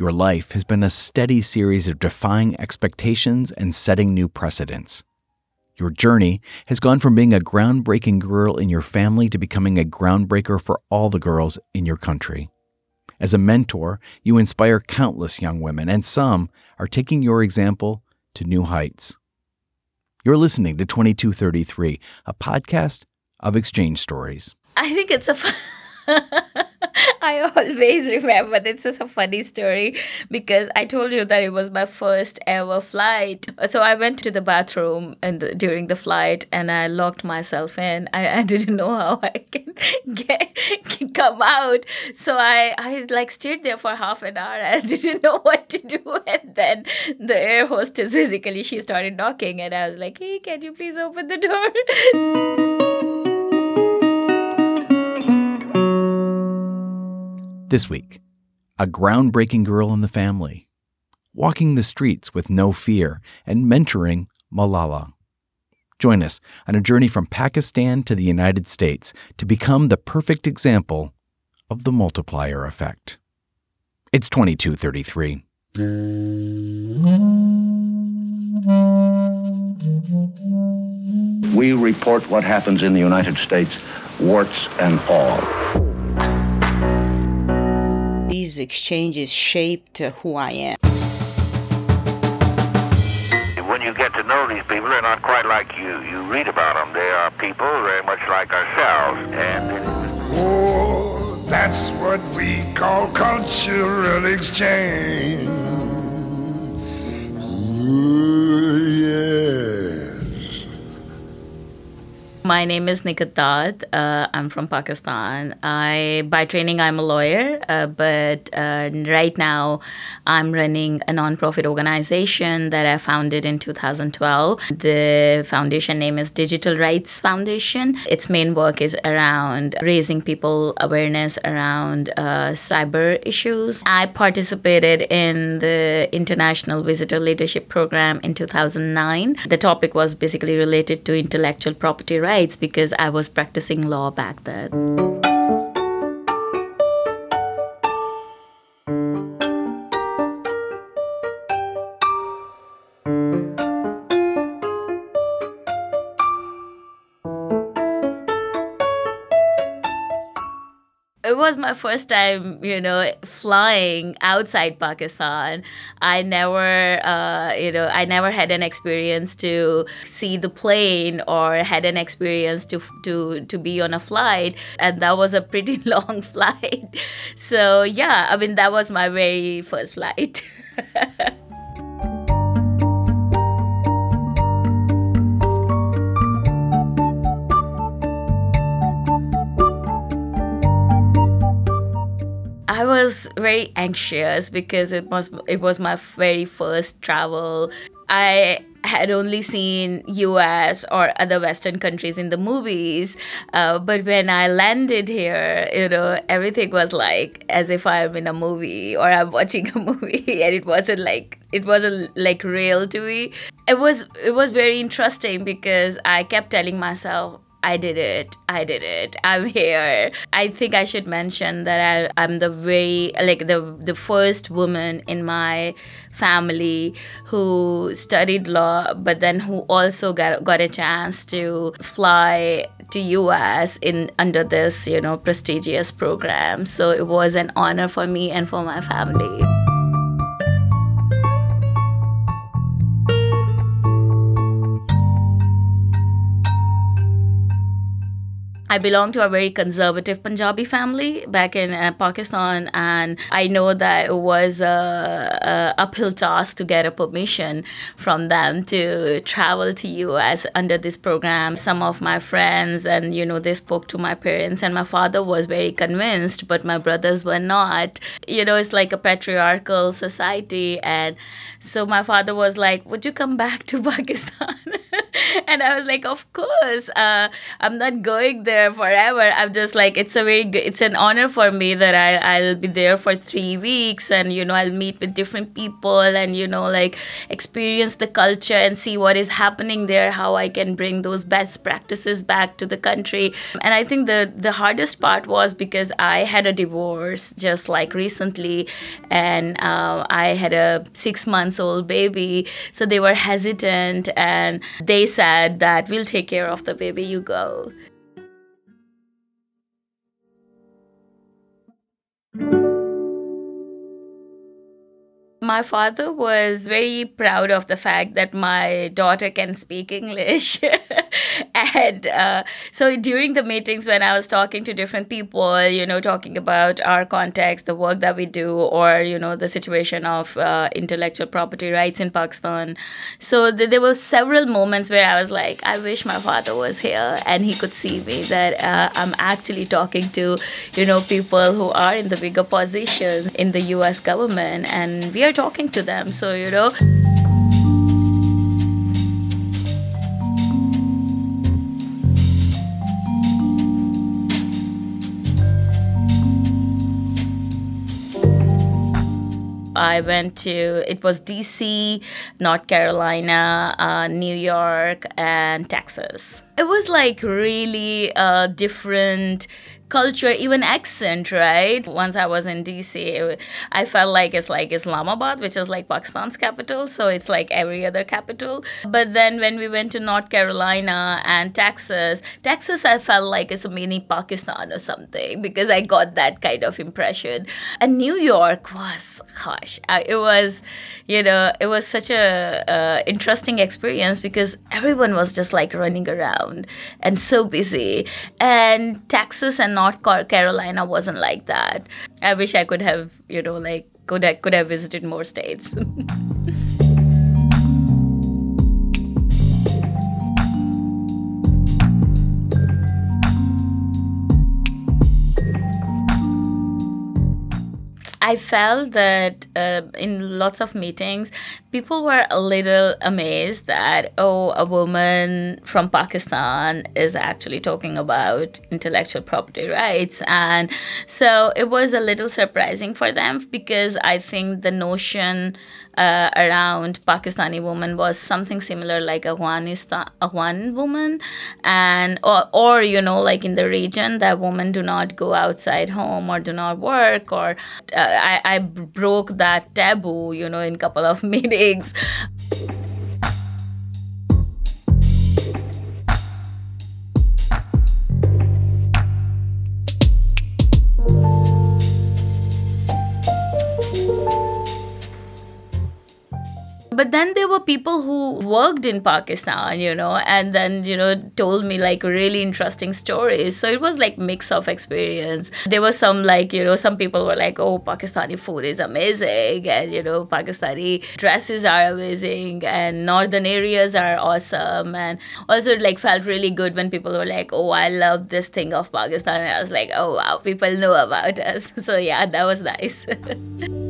Your life has been a steady series of defying expectations and setting new precedents. Your journey has gone from being a groundbreaking girl in your family to becoming a groundbreaker for all the girls in your country. As a mentor, you inspire countless young women, and some are taking your example to new heights. You're listening to 2233, a podcast of exchange stories. I think it's a. I always remember this is a funny story because I told you that it was my first ever flight. So I went to the bathroom and during the flight and I locked myself in. I, I didn't know how I can get can come out. So I I like stayed there for half an hour. I didn't know what to do and then the air hostess basically she started knocking and I was like, "Hey, can you please open the door?" This week, a groundbreaking girl in the family, walking the streets with no fear, and mentoring Malala. Join us on a journey from Pakistan to the United States to become the perfect example of the multiplier effect. It's 2233. We report what happens in the United States, warts and all exchanges shaped who I am. When you get to know these people, they're not quite like you, you read about them. They are people very much like ourselves. And oh, that's what we call cultural exchange. Ooh, yeah. My name is Nighat Dad. Uh, I'm from Pakistan. I, by training, I'm a lawyer, uh, but uh, right now I'm running a nonprofit organization that I founded in 2012. The foundation name is Digital Rights Foundation. Its main work is around raising people awareness around uh, cyber issues. I participated in the International Visitor Leadership Program in 2009. The topic was basically related to intellectual property rights rights because I was practicing law back then. Was my first time, you know, flying outside Pakistan. I never, uh, you know, I never had an experience to see the plane or had an experience to to to be on a flight, and that was a pretty long flight. So yeah, I mean, that was my very first flight. was very anxious because it was it was my very first travel. I had only seen US or other Western countries in the movies, uh, but when I landed here, you know, everything was like as if I'm in a movie or I'm watching a movie, and it wasn't like it wasn't like real to me. It was it was very interesting because I kept telling myself I did it. I did it. I'm here. I think I should mention that I, am the very like the the first woman in my family who studied law, but then who also got got a chance to fly to US in under this you know prestigious program. So it was an honor for me and for my family. I belong to a very conservative Punjabi family back in uh, Pakistan, and I know that it was a, a, uphill task to get a permission from them to travel to US under this program. Some of my friends and you know they spoke to my parents, and my father was very convinced, but my brothers were not. You know, it's like a patriarchal society, and so my father was like, "Would you come back to Pakistan?" and I was like, of course, uh, I'm not going there forever. I'm just like, it's a very good, it's an honor for me that I, I'll be there for three weeks and, you know, I'll meet with different people and, you know, like experience the culture and see what is happening there, how I can bring those best practices back to the country. And I think the, the hardest part was because I had a divorce just like recently and uh, I had a six months old baby. So they were hesitant and they said that we'll take care of the baby, you go. My father was very proud of the fact that my daughter can speak English. and uh, so during the meetings, when I was talking to different people, you know, talking about our context, the work that we do, or, you know, the situation of uh, intellectual property rights in Pakistan. So th- there were several moments where I was like, I wish my father was here and he could see me, that uh, I'm actually talking to, you know, people who are in the bigger position in the US government. And we are talking to them. So, you know. I went to it was DC, North Carolina, uh, New York, and Texas. It was like really uh, different culture, even accent, right? Once I was in DC, I felt like it's like Islamabad, which is like Pakistan's capital. So it's like every other capital. But then when we went to North Carolina and Texas, Texas, I felt like it's a mini Pakistan or something because I got that kind of impression. And New York was, gosh, it was, you know, it was such a uh, interesting experience because everyone was just like running around and so busy. And Texas and North Carolina wasn't like that. I wish I could have, you know, like could I could have visited more states. I felt that uh, in lots of meetings, people were a little amazed that, oh, a woman from Pakistan is actually talking about intellectual property rights. And so it was a little surprising for them because I think the notion uh, around Pakistani woman was something similar like Afghanistan, Afghan woman, and or, or you know like in the region that women do not go outside home or do not work or uh, I, I broke that taboo you know in couple of meetings. But then there were people who worked in Pakistan, you know, and then, you know, told me like really interesting stories. So it was like mix of experience. There were some like, you know, some people were like, oh, Pakistani food is amazing. And, you know, Pakistani dresses are amazing and northern areas are awesome. And also like felt really good when people were like, oh, I love this thing of Pakistan. And I was like, oh, wow, people know about us. So yeah, that was nice.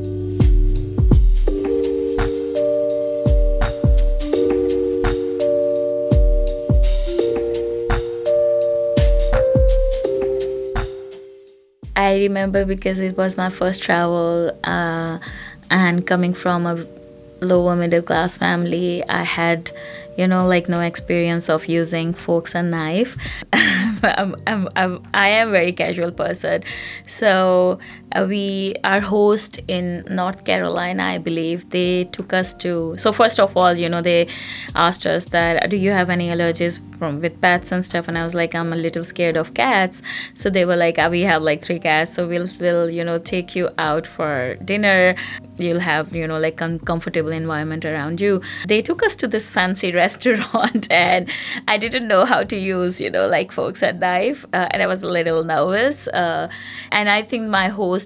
I remember because it was my first travel, uh, and coming from a lower middle class family, I had, you know, like no experience of using forks and knife. I'm, I'm, I'm, I am very casual person, so we our host in North Carolina, I believe, they took us to. So first of all, you know, they asked us that, do you have any allergies from with pets and stuff? And I was like, I'm a little scared of cats. So they were like, ah, we have like three cats, so we'll we'll you know take you out for dinner. You'll have you know like a comfortable environment around you. They took us to this fancy restaurant, and I didn't know how to use you know like forks and knife, uh, and I was a little nervous. Uh, and I think my host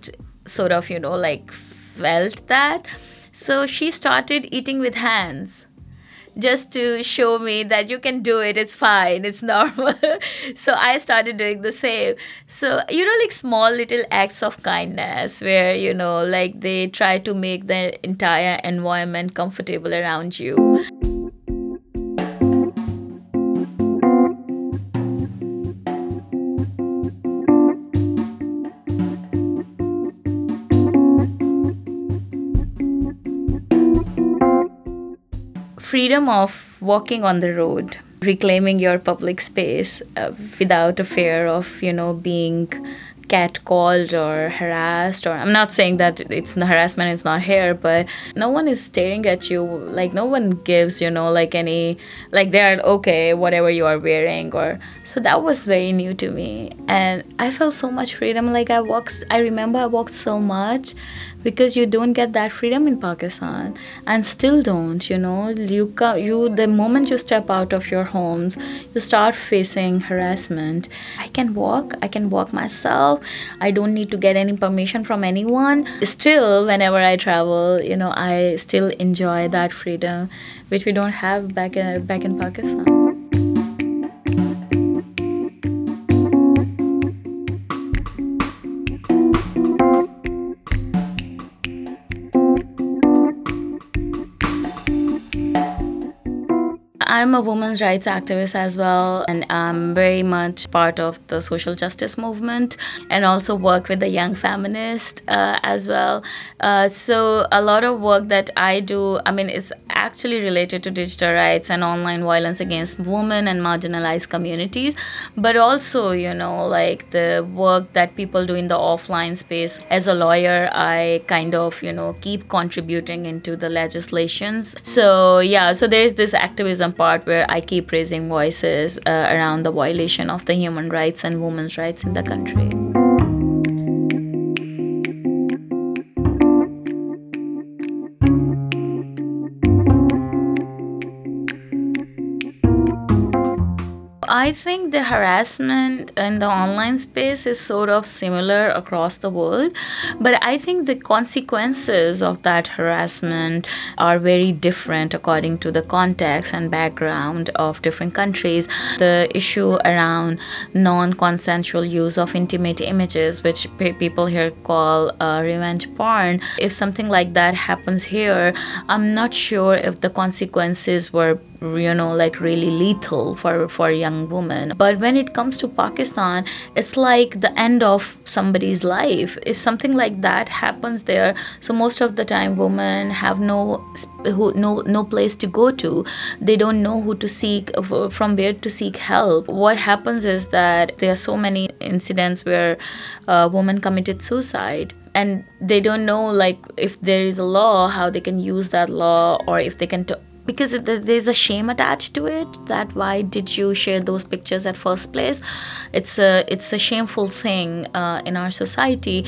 sort of you know like felt that. So she started eating with hands just to show me that you can do it. It's fine. It's normal. So i started doing the same. So you know like small little acts of kindness where you know like they try to make the entire environment comfortable around you freedom of walking on the road reclaiming your public space uh, without a fear of you know being catcalled or harassed or i'm not saying that it's harassment is not here but no one is staring at you like no one gives you know like any like they're okay whatever you are wearing or so that was very new to me. And i felt so much freedom like i walked i remember i walked so much because you don't get that freedom in Pakistan. And still don't you know. You you the moment you step out of your homes you start facing harassment. I can walk I can walk myself. I don't need to get any permission from anyone. Still whenever I travel you know I still enjoy that freedom which we don't have back in back in Pakistan I'm a women's rights activist as well, and I'm very much part of the social justice movement and also work with the young feminist uh, as well. Uh, so, a lot of work that I do, I mean, it's actually related to digital rights and online violence against women and marginalized communities, but also, you know, like the work that people do in the offline space. As a lawyer, I kind of, you know, keep contributing into the legislations. So, yeah, so there's this activism part part where I keep raising voices uh, around the violation of the human rights and women's rights in the country. I think the harassment in the online space is sort of similar across the world, but I think the consequences of that harassment are very different according to the context and background of different countries. The issue around non consensual use of intimate images, which people here call uh, revenge porn, if something like that happens here, I'm not sure if the consequences were you know like really lethal for for a young woman. But when it comes to pakistan it's like the end of somebody's life. If something like that happens there so most of the time women have no who, no no place to go to. They don't know who to seek uh, from where to seek help. What happens is that there are so many incidents where uh, a woman committed suicide. And they don't know like if there is a law how they can use that law or if they can t- because there's a shame attached to it that why did you share those pictures at first place? It's a it's a shameful thing uh, in our society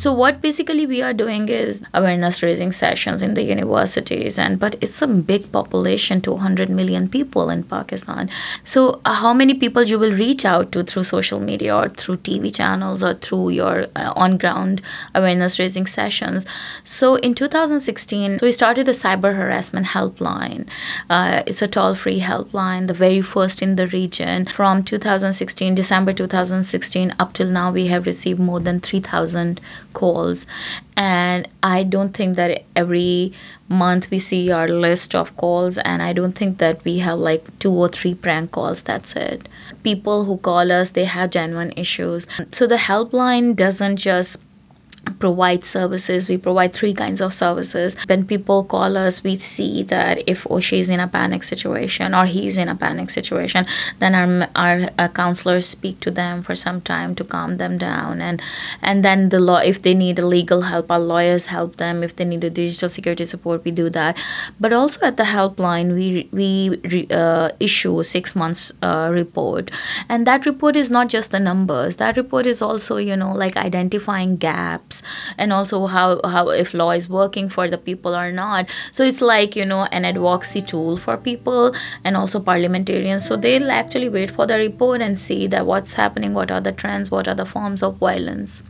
So what basically we are doing is awareness raising sessions in the universities and but it's a big population 200 million people in Pakistan. So uh, how many people you will reach out to through social media or through TV channels or through your uh, on ground awareness raising sessions. So in 2016 we started a cyber harassment helpline. Uh, it's a toll free helpline, the very first in the region. From 2016 December 2016 up till now we have received more than 3000 calls. And i don't think that every month we see our list of calls and i don't think that we have like two or three prank calls. That's it. People who call us they have genuine issues. So the helpline doesn't just provide services. We provide three kinds of services. When people call us we see that if Oshay is in a panic situation or he's in a panic situation then our, our uh, counselors speak to them for some time to calm them down. And and then the law if they need a legal help our lawyers help them. If they need a digital security support we do that. But also at the helpline we we uh, issue six months uh, report. And that report is not just the numbers. That report is also you know like identifying gaps and also how how if law is working for the people or not. So it's like you know an advocacy tool for people and also parliamentarians. So they'll actually wait for the report and see that what's happening what are the trends what are the forms of violence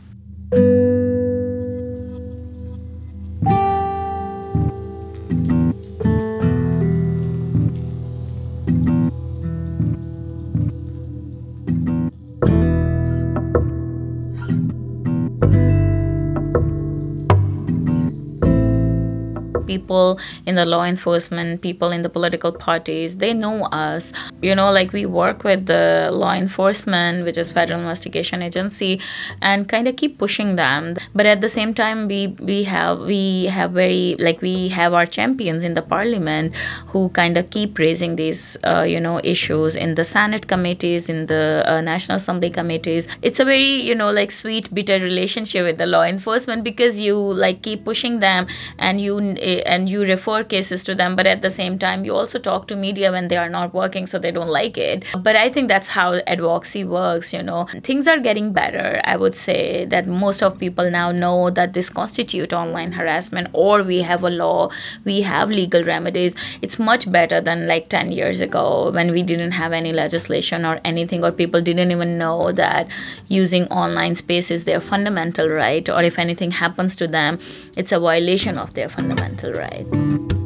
people in the law enforcement, people in the political parties, they know us. You know, like we work with the law enforcement, which is Federal Investigation Agency, and kind of keep pushing them. But at the same time, we we have we have very like we have our champions in the parliament who kind of keep raising these uh, you know issues in the Senate committees, in the uh, National Assembly committees. It's a very you know like sweet bitter relationship with the law enforcement because you like keep pushing them and you and you refer cases to them, but at the same time you also talk to media when they are not working, so they don't like it. But I think that's how advocacy works. You know, things are getting better. I would say that most of people now know that this constitute online harassment, or we have a law, we have legal remedies. It's much better than like 10 years ago when we didn't have any legislation or anything, or people didn't even know that using online space is their fundamental right, or if anything happens to them, it's a violation of their fundamental right right.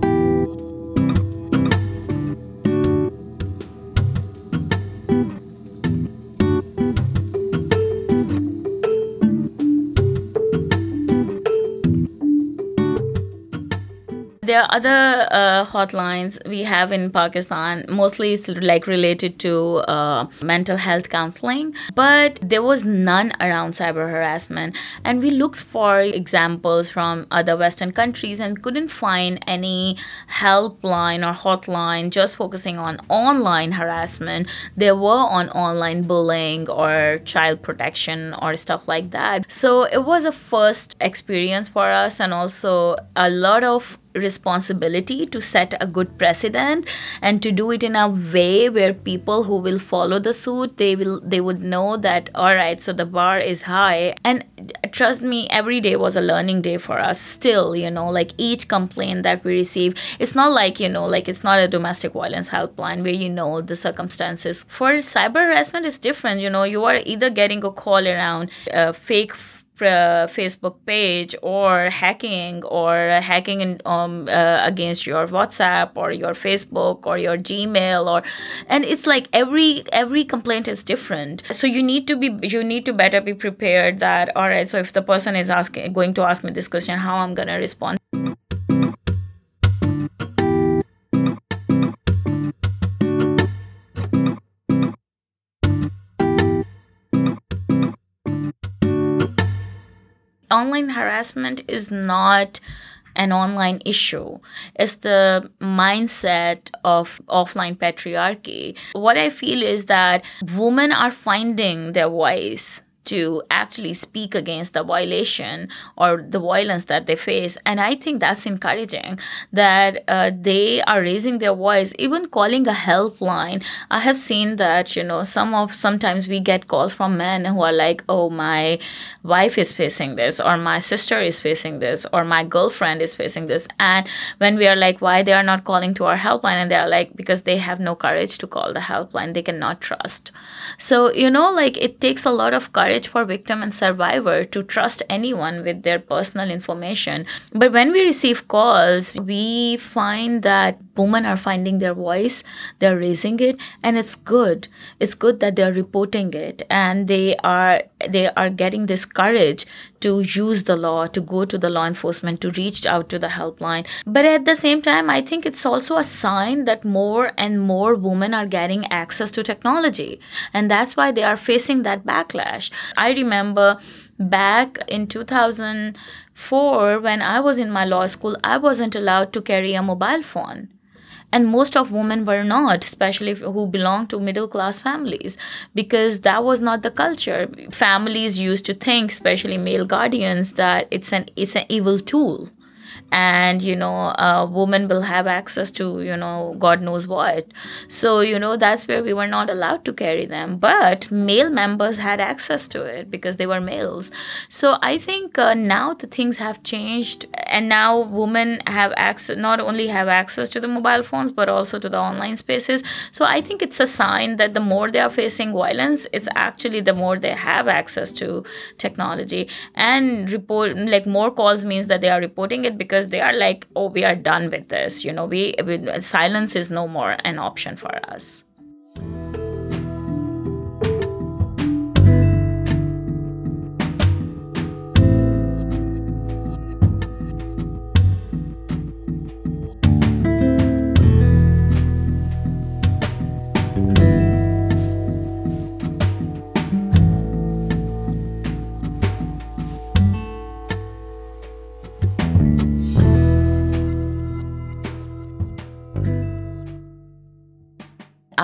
There are other uh, hotlines we have in Pakistan. Mostly it's like related to uh, mental health counseling, but there was none around cyber harassment. And we looked for examples from other Western countries and couldn't find any helpline or hotline just focusing on online harassment. There were on online bullying or child protection or stuff like that. So it was a first experience for us, and also a lot of responsibility to set a good precedent and to do it in a way where people who will follow the suit they will they would know that all right so the bar is high. And trust me every day was a learning day for us still you know like each complaint that we receive it's not like you know like it's not a domestic violence helpline where you know the circumstances. For cyber harassment is different you know you are either getting a call around a fake Facebook page or hacking or hacking in, um, uh, against your WhatsApp or your Facebook or your Gmail or and it's like every every complaint is different. So you need to be you need to better be prepared that all right. So if the person is asking going to ask me this question, how I'm gonna respond. Online harassment is not an online issue. It's the mindset of offline patriarchy. What I feel is that women are finding their voice to actually speak against the violation or the violence that they face. And i think that's encouraging that uh, they are raising their voice even calling a helpline. I have seen that you know some of sometimes we get calls from men who are like oh my wife is facing this or my sister is facing this or my girlfriend is facing this. And when we are like why they are not calling to our helpline? And they are like because they have no courage to call the helpline. They cannot trust. So you know like it takes a lot of courage for victim and survivor to trust anyone with their personal information. But when we receive calls, we find that women are finding their voice, they're raising it, and it's good. It's good that they're reporting it and they are they are getting this courage to use the law, to go to the law enforcement, to reach out to the helpline. But at the same time, I think it's also a sign that more and more women are getting access to technology. And that's why they are facing that backlash. I remember back in 2004, when I was in my law school, I wasn't allowed to carry a mobile phone and most of women were not especially who belong to middle class families because that was not the culture. Families used to think especially male guardians that it's an it's an evil tool and you know a woman will have access to you know god knows what. So you know that's where we were not allowed to carry them. But male members had access to it because they were males. So i think uh, now the things have changed and now women have access not only have access to the mobile phones but also to the online spaces. So i think it's a sign that the more they are facing violence it's actually the more they have access to technology. And report like more calls means that they are reporting it because they are like oh we are done with this you know we, we silence is no more an option for us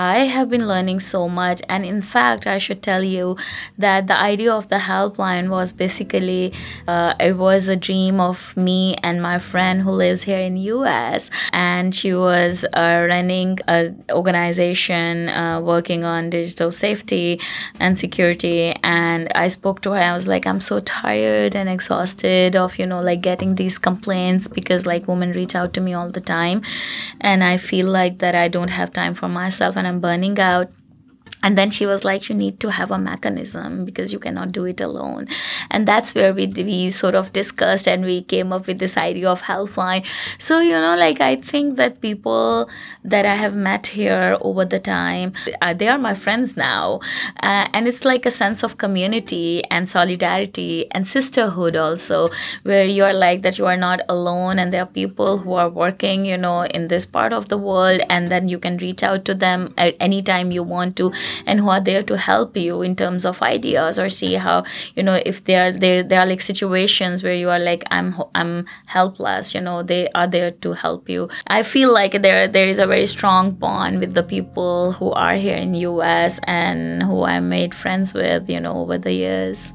I have been learning so much. And in fact, I should tell you that the idea of the helpline was basically uh, it was a dream of me and my friend who lives here in US, and she was uh, running an organization uh, working on digital safety and security. And I spoke to her. I was like, I'm so tired and exhausted of you know like getting these complaints because like women reach out to me all the time, and I feel like that I don't have time for myself and I'm burning out and then she was like you need to have a mechanism because you cannot do it alone. And that's where we we sort of discussed and we came up with this idea of helpline. So you know like i think that people that i have met here over the time uh, they are my friends now. Uh, and it's like a sense of community and solidarity and sisterhood also where you're like that you are not alone and there are people who are working you know in this part of the world and then you can reach out to them at any time you want to and who are there to help you in terms of ideas or see how you know if there are there there are like situations where you are like i'm i'm helpless you know they are there to help you. I feel like there there is a very strong bond with the people who are here in us and who i made friends with you know over the years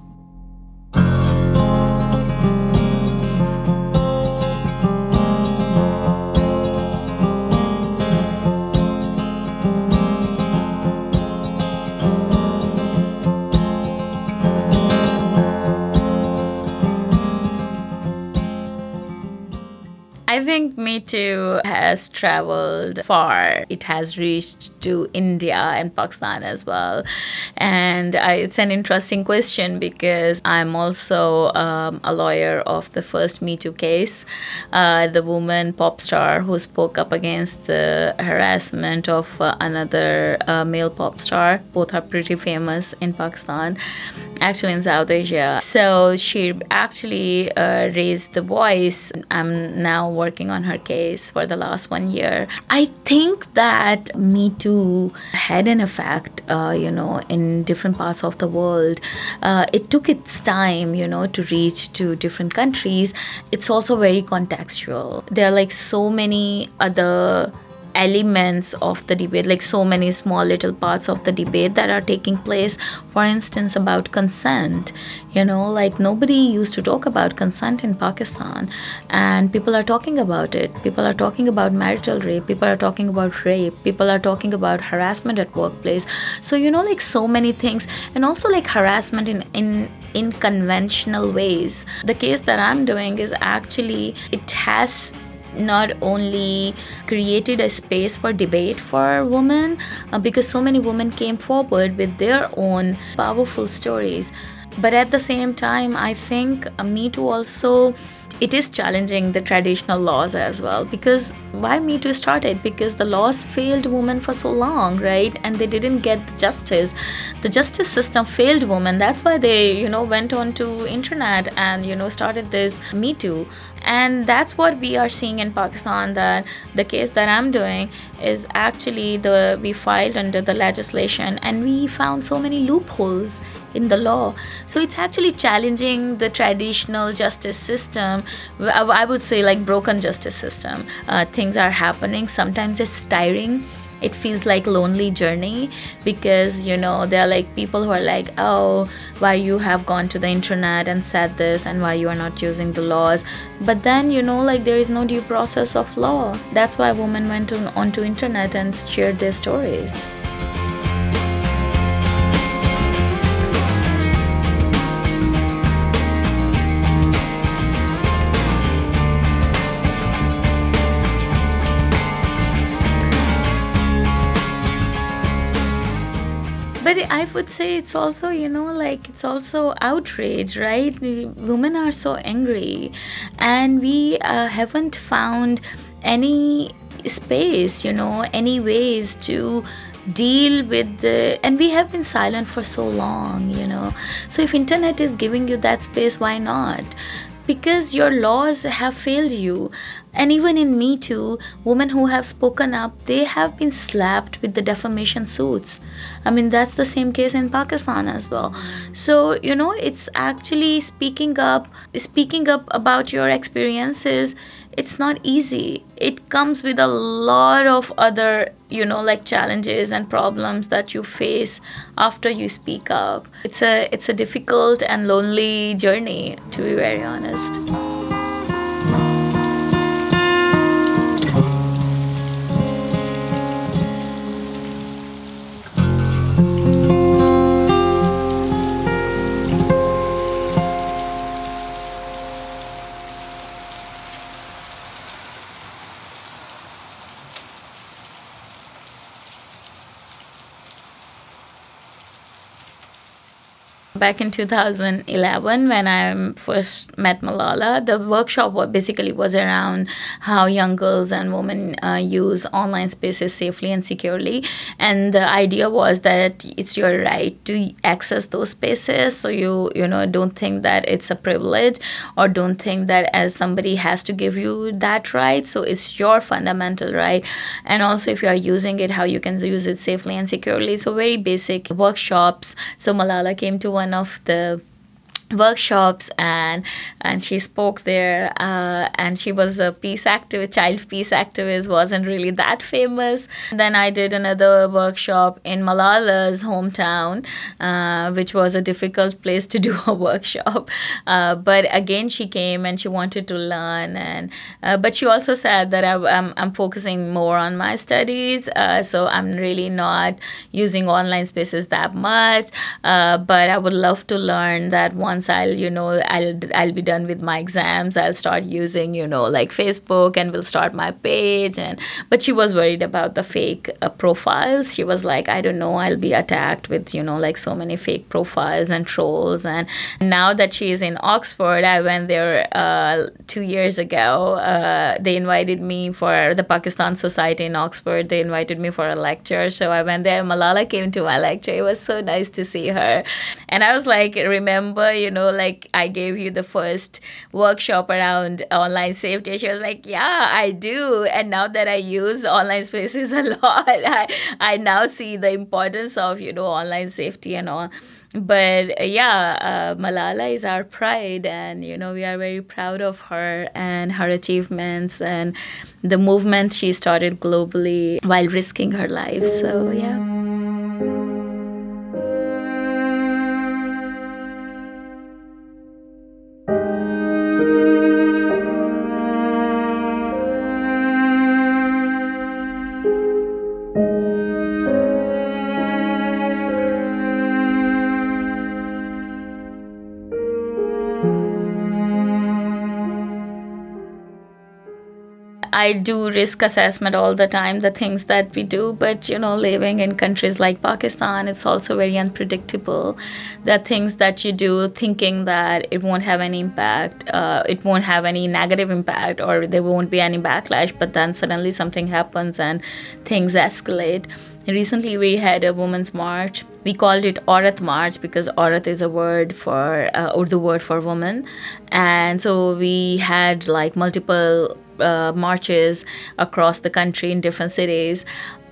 think Me Too has traveled far. It has reached to India and Pakistan as well. And I, it's an interesting question because I'm also um, a lawyer of the first Me Too case, uh, the woman pop star who spoke up against the harassment of uh, another uh, male pop star. Both are pretty famous in Pakistan, actually in South Asia. So she actually uh, raised the voice. I'm now working on her case for the last one year. I think that Me Too had an effect, uh, you know, in different parts of the world. Uh, it took its time, you know, to reach to different countries. It's also very contextual. There are like so many other elements of the debate, like so many small little parts of the debate that are taking place. For instance, about consent. You know, like nobody used to talk about consent in Pakistan, and people are talking about it. People are talking about marital rape. People are talking about rape. People are talking about harassment at workplace. So you know, like so many things, and also like harassment in in in conventional ways. The case that I'm doing is actually it has not only created a space for debate for women uh, because so many women came forward with their own powerful stories. But at the same time i think uh, me too also it is challenging the traditional laws as well because why me too started? Because the laws failed women for so long right? And they didn't get the justice. The justice system failed women. That's why they you know went on to internet and you know started this me too and that's what we are seeing in pakistan that the case that i'm doing is actually the we filed under the legislation and we found so many loopholes in the law. So it's actually challenging the traditional justice system i would say like broken justice system. Uh, things are happening. Sometimes it's tiring it feels like lonely journey because you know there are like people who are like oh why you have gone to the internet and said this and why you are not using the laws? But then you know like there is no due process of law. That's why women went on onto internet and shared their stories but i would say it's also you know like it's also outrage right? Women are so angry. And we uh, haven't found any space you know any ways to deal with the and we have been silent for so long you know. So if internet is giving you that space why not because your laws have failed you. And even in me too women who have spoken up they have been slapped with the defamation suits. I mean that's the same case in pakistan as well. So you know it's actually speaking up speaking up about your experiences it's not easy. It comes with a lot of other you know like challenges and problems that you face after you speak up. It's a it's a difficult and lonely journey to be very honest Back in 2011, when I first met Malala, the workshop basically was around how young girls and women uh, use online spaces safely and securely. And the idea was that it's your right to access those spaces. So you you know don't think that it's a privilege or don't think that as somebody has to give you that right. So it's your fundamental right. And also if you are using it, how you can use it safely and securely. So very basic workshops. So Malala came to one one of the workshops and and she spoke there uh, and she was a peace activist child peace activist wasn't really that famous. Then i did another workshop in malala's hometown uh, which was a difficult place to do a workshop. Uh, but again she came and she wanted to learn and uh, but she also said that I, I'm, I'm focusing more on my studies uh, so i'm really not using online spaces that much uh, but i would love to learn that one once I'll you know I'll I'll be done with my exams I'll start using you know like Facebook and we'll start my page. And but she was worried about the fake uh, profiles. She was like I don't know I'll be attacked with you know like so many fake profiles and trolls. And now that she is in Oxford I went there uh, two years ago. Uh, they invited me for the Pakistan Society in Oxford. They invited me for a lecture. So I went there. Malala came to my lecture. It was so nice to see her. And I was like remember you know, like I gave you the first workshop around online safety. She was like, yeah, I do. And now that I use online spaces a lot, I, I now see the importance of, you know, online safety and all but uh, yeah uh, malala is our pride and you know we are very proud of her and her achievements and the movement she started globally while risking her life so yeah I do risk assessment all the time, the things that we do. But, you know, living in countries like Pakistan, it's also very unpredictable. The things that you do thinking that it won't have any impact, uh, it won't have any negative impact, or there won't be any backlash, but then suddenly something happens and things escalate. Recently, we had a women's march. We called it Aurat March because Aurat is a word for uh, Urdu word for woman, and so we had like multiple uh, marches across the country in different cities.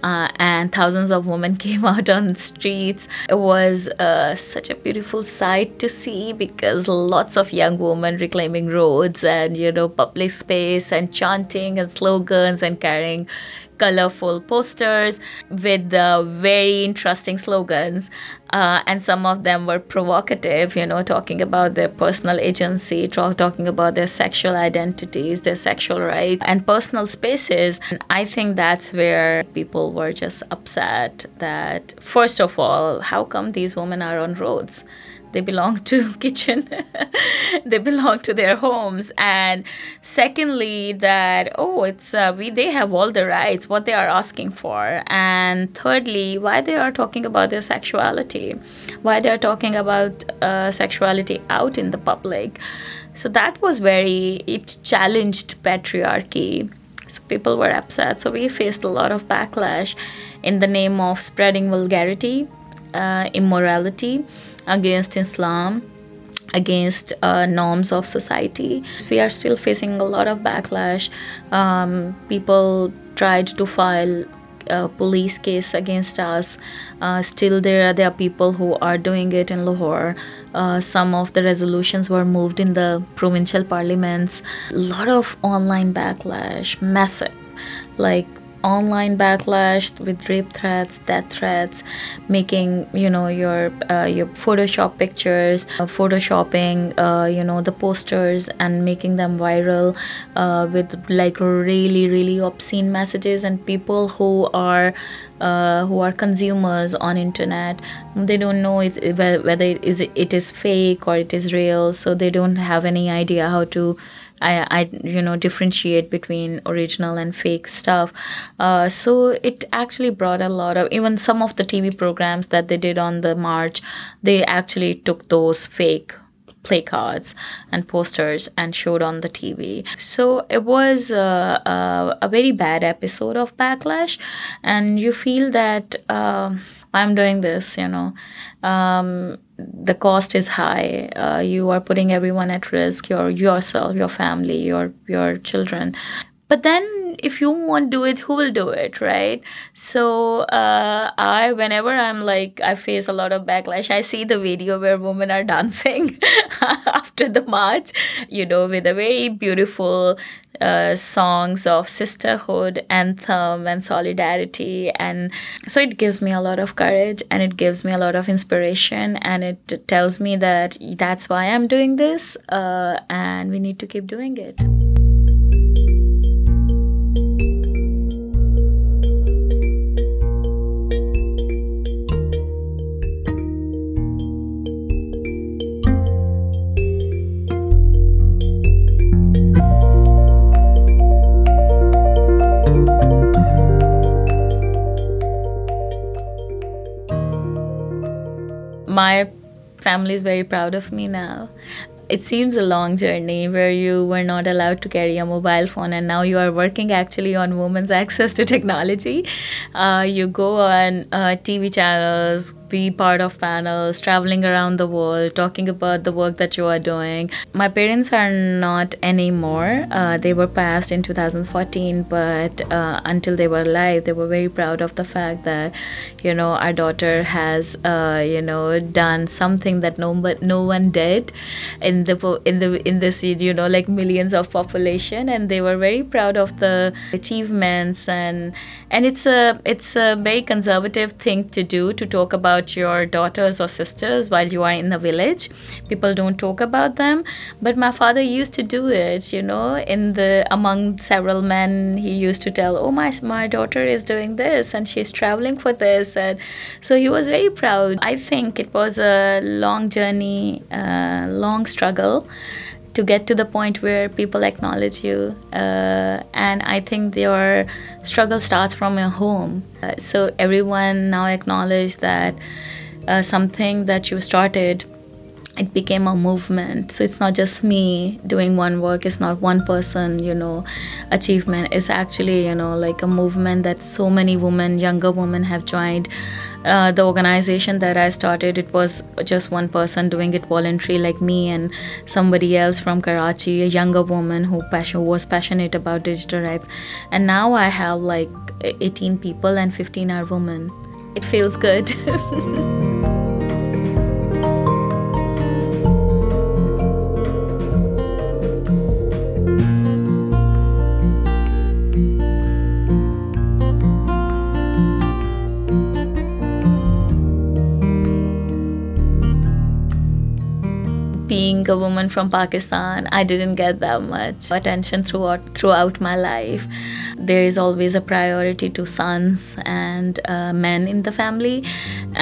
Uh, and thousands of women came out on the streets. It was uh, such a beautiful sight to see because lots of young women reclaiming roads and you know public space and chanting and slogans and carrying colorful posters with the very interesting slogans. Uh, and some of them were provocative, you know, talking about their personal agency, talk, talking about their sexual identities, their sexual rights, and personal spaces. And I think that's where people were just upset that, first of all, how come these women are on roads? They belong to kitchen. They belong to their homes. And secondly that oh it's uh, we they have all the rights what they are asking for. And thirdly why they are talking about their sexuality? Why they are talking about uh, sexuality out in the public? So that was very it challenged patriarchy. So people were upset. So we faced a lot of backlash in the name of spreading vulgarity uh, immorality against Islam, against uh, norms of society. We are still facing a lot of backlash. Um, people tried to file uh, police case against us. Uh, still, there are, there are people who are doing it in Lahore. Uh, some of the resolutions were moved in the provincial parliaments. A lot of online backlash, massive. Like online backlash with rape threats, death threats, making you know your uh, your Photoshop pictures, uh, photoshopping uh, you know the posters and making them viral uh, with like really really obscene messages and people who are uh, who are consumers on internet. They don't know whether it is it is fake or it is real so they don't have any idea how to I, I you know differentiate between original and fake stuff. Uh, so it actually brought a lot of even some of the TV programs that they did on the march, they actually took those fake play cards and posters and showed on the TV. So it was uh, uh, a very bad episode of Backlash, and you feel that uh, I'm doing this, you know. Um, the cost is high. Uh, you are putting everyone at risk. Your yourself, your family, your your children. But then, if you won't do it, who will do it, right? So, uh, I, whenever I'm like, I face a lot of backlash, I see the video where women are dancing after the march, you know, with a very beautiful uh, songs of sisterhood, anthem, and solidarity. And so it gives me a lot of courage and it gives me a lot of inspiration. And it tells me that that's why I'm doing this uh, and we need to keep doing it. Family is very proud of me now. It seems a long journey where you were not allowed to carry a mobile phone, and now you are working actually on women's access to technology. Uh, you go on uh, TV channels, be part of panels, traveling around the world, talking about the work that you are doing. My parents are not anymore. Uh, they were passed in 2014, but uh, until they were alive, they were very proud of the fact that, you know, our daughter has, uh, you know, done something that no but no one did in the in the in this you know like millions of population, and they were very proud of the achievements and and it's a it's a very conservative thing to do to talk about about your daughters or sisters while you are in the village. People don't talk about them, but my father used to do it. You know, in the among several men, he used to tell, "Oh, my my daughter is doing this and she's traveling for this," and so he was very proud. I think it was a long journey, uh, long struggle to get to the point where people acknowledge you. Uh, and I think your struggle starts from your home. Uh, so everyone now acknowledge that uh, something that you started it became a movement so it's not just me doing one work it's not one person you know achievement it's actually you know like a movement that so many women younger women have joined uh, the organization that I started, it was just one person doing it voluntary, like me and somebody else from Karachi, a younger woman who passion, was passionate about digital rights. And now I have like 18 people, and 15 are women. It feels good. being a woman from Pakistan, I didn't get that much attention throughout throughout my life. There is always a priority to sons and uh, men in the family,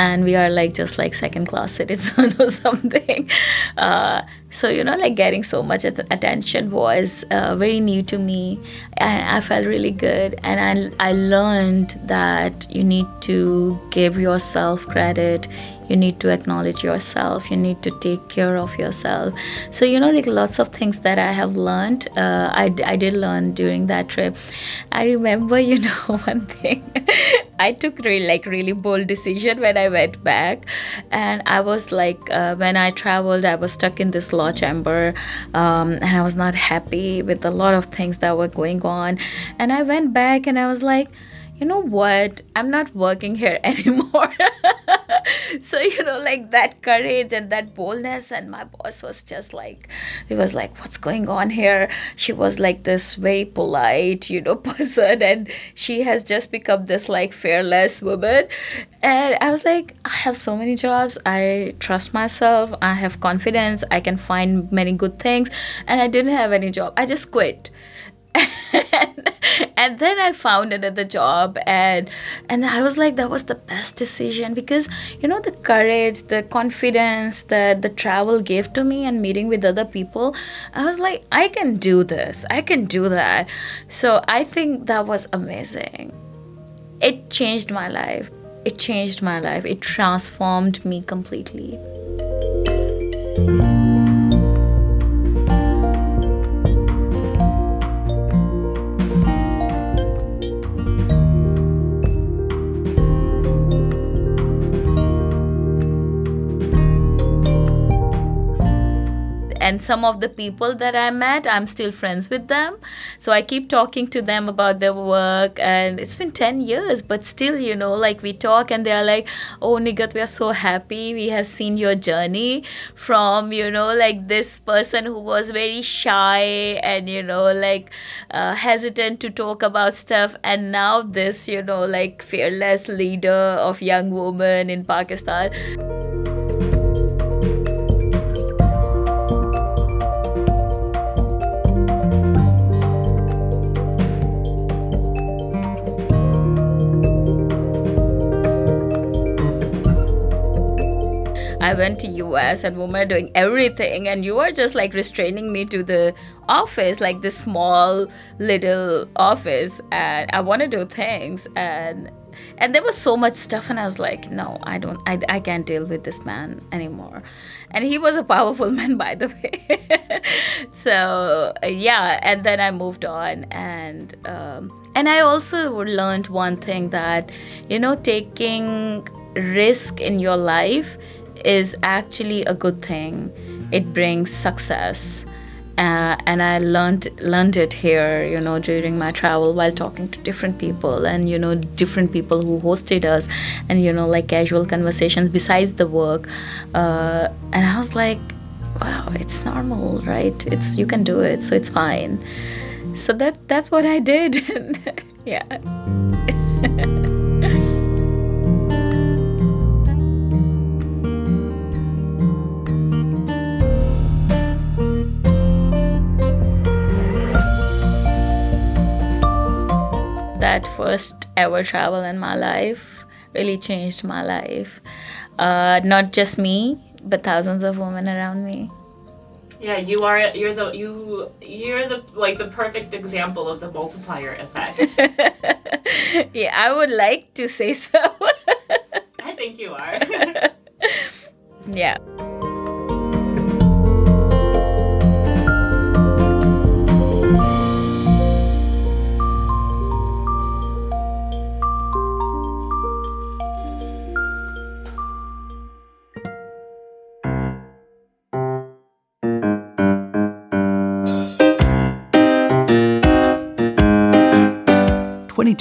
and we are like just like second class citizens or something. Uh, so you know, like getting so much attention was uh, very new to me, and I felt really good. And I I learned that you need to give yourself credit you need to acknowledge yourself you need to take care of yourself so you know like lots of things that i have learned uh, I, I did learn during that trip i remember you know one thing i took really like really bold decision when i went back. And i was like uh, when i traveled i was stuck in this law chamber um, and i was not happy with a lot of things that were going on. And i went back and i was like you know what? I'm not working here anymore. so, you know, like that courage and that boldness. And my boss was just like, he was like, what's going on here? She was like this very polite, you know, person. And she has just become this like fearless woman. And I was like, I have so many jobs. I trust myself. I have confidence. I can find many good things. And I didn't have any job. I just quit. and, then I found another job and and I was like that was the best decision because you know the courage the confidence that the travel gave to me and meeting with other people I was like I can do this. I can do that. So I think that was amazing. It changed my life. It changed my life. It transformed me completely and some of the people that I met, I'm still friends with them. So I keep talking to them about their work, and it's been 10 years, but still, you know, like we talk and they're like, Oh, Nighat, we are so happy. We have seen your journey from, you know, like this person who was very shy and, you know, like uh, hesitant to talk about stuff, and now this, you know, like fearless leader of young women in Pakistan. I went to US and we were doing everything and you are just like restraining me to the office, like this small little office and I want to do things and and there was so much stuff and i was like no i don't i, I can't deal with this man anymore. And he was a powerful man by the way. So yeah and then i moved on and um, and i also learned one thing that you know taking risk in your life is actually a good thing. It brings success. Uh, and I learned learned it here, you know, during my travel while talking to different people and you know different people who hosted us, and you know like casual conversations besides the work, uh, and I was like, wow, it's normal, right? It's you can do it, so it's fine. So that that's what I did, yeah. that first ever travel in my life really changed my life. Uh, not just me, but thousands of women around me. Yeah, you are. You're the you. You're the like the perfect example of the multiplier effect. yeah, I would like to say so. I think you are. yeah.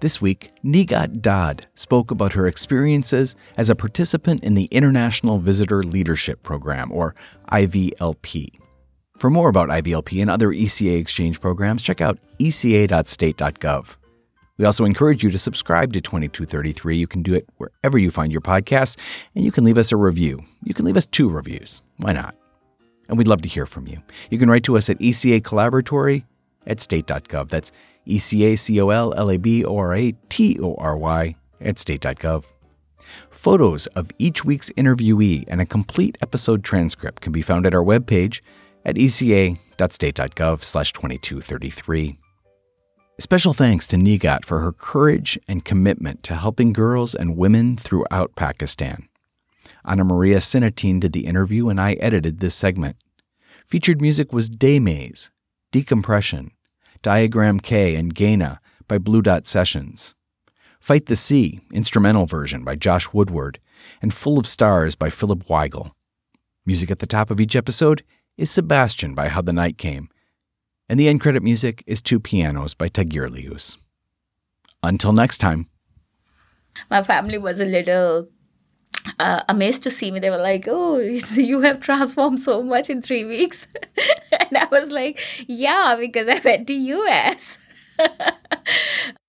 This week, Nighat Dad spoke about her experiences as a participant in the International Visitor Leadership Program, or IVLP. For more about IVLP and other ECA exchange programs, check out eca.state.gov. We also encourage you to subscribe to 2233. You can do it wherever you find your podcasts, and you can leave us a review. You can leave us two reviews. Why not? And we'd love to hear from you. You can write to us at ECA Collaboratory at state.gov. That's E C A C O L L A B O R A T O R Y at state.gov. Photos of each week's interviewee and a complete episode transcript can be found at our webpage at eca.state.gov slash 2233. Special thanks to Nighat for her courage and commitment to helping girls and women throughout Pakistan. Anna Maria Sinatin did the interview and I edited this segment. Featured music was Day Maze, Decompression, Diagram K, and Gaina by Blue Dot Sessions. Fight the Sea, instrumental version by Josh Woodward, and Full of Stars by Philipp Weigl. Music at the top of each episode is Sebastian by How the Night Came, and the end credit music is Two Pianos by Tagirijus. Until next time. My family was a little uh, amazed to see me. They were like, "Oh, you have transformed so much in three weeks," and I was like, "Yeah, because I went to US."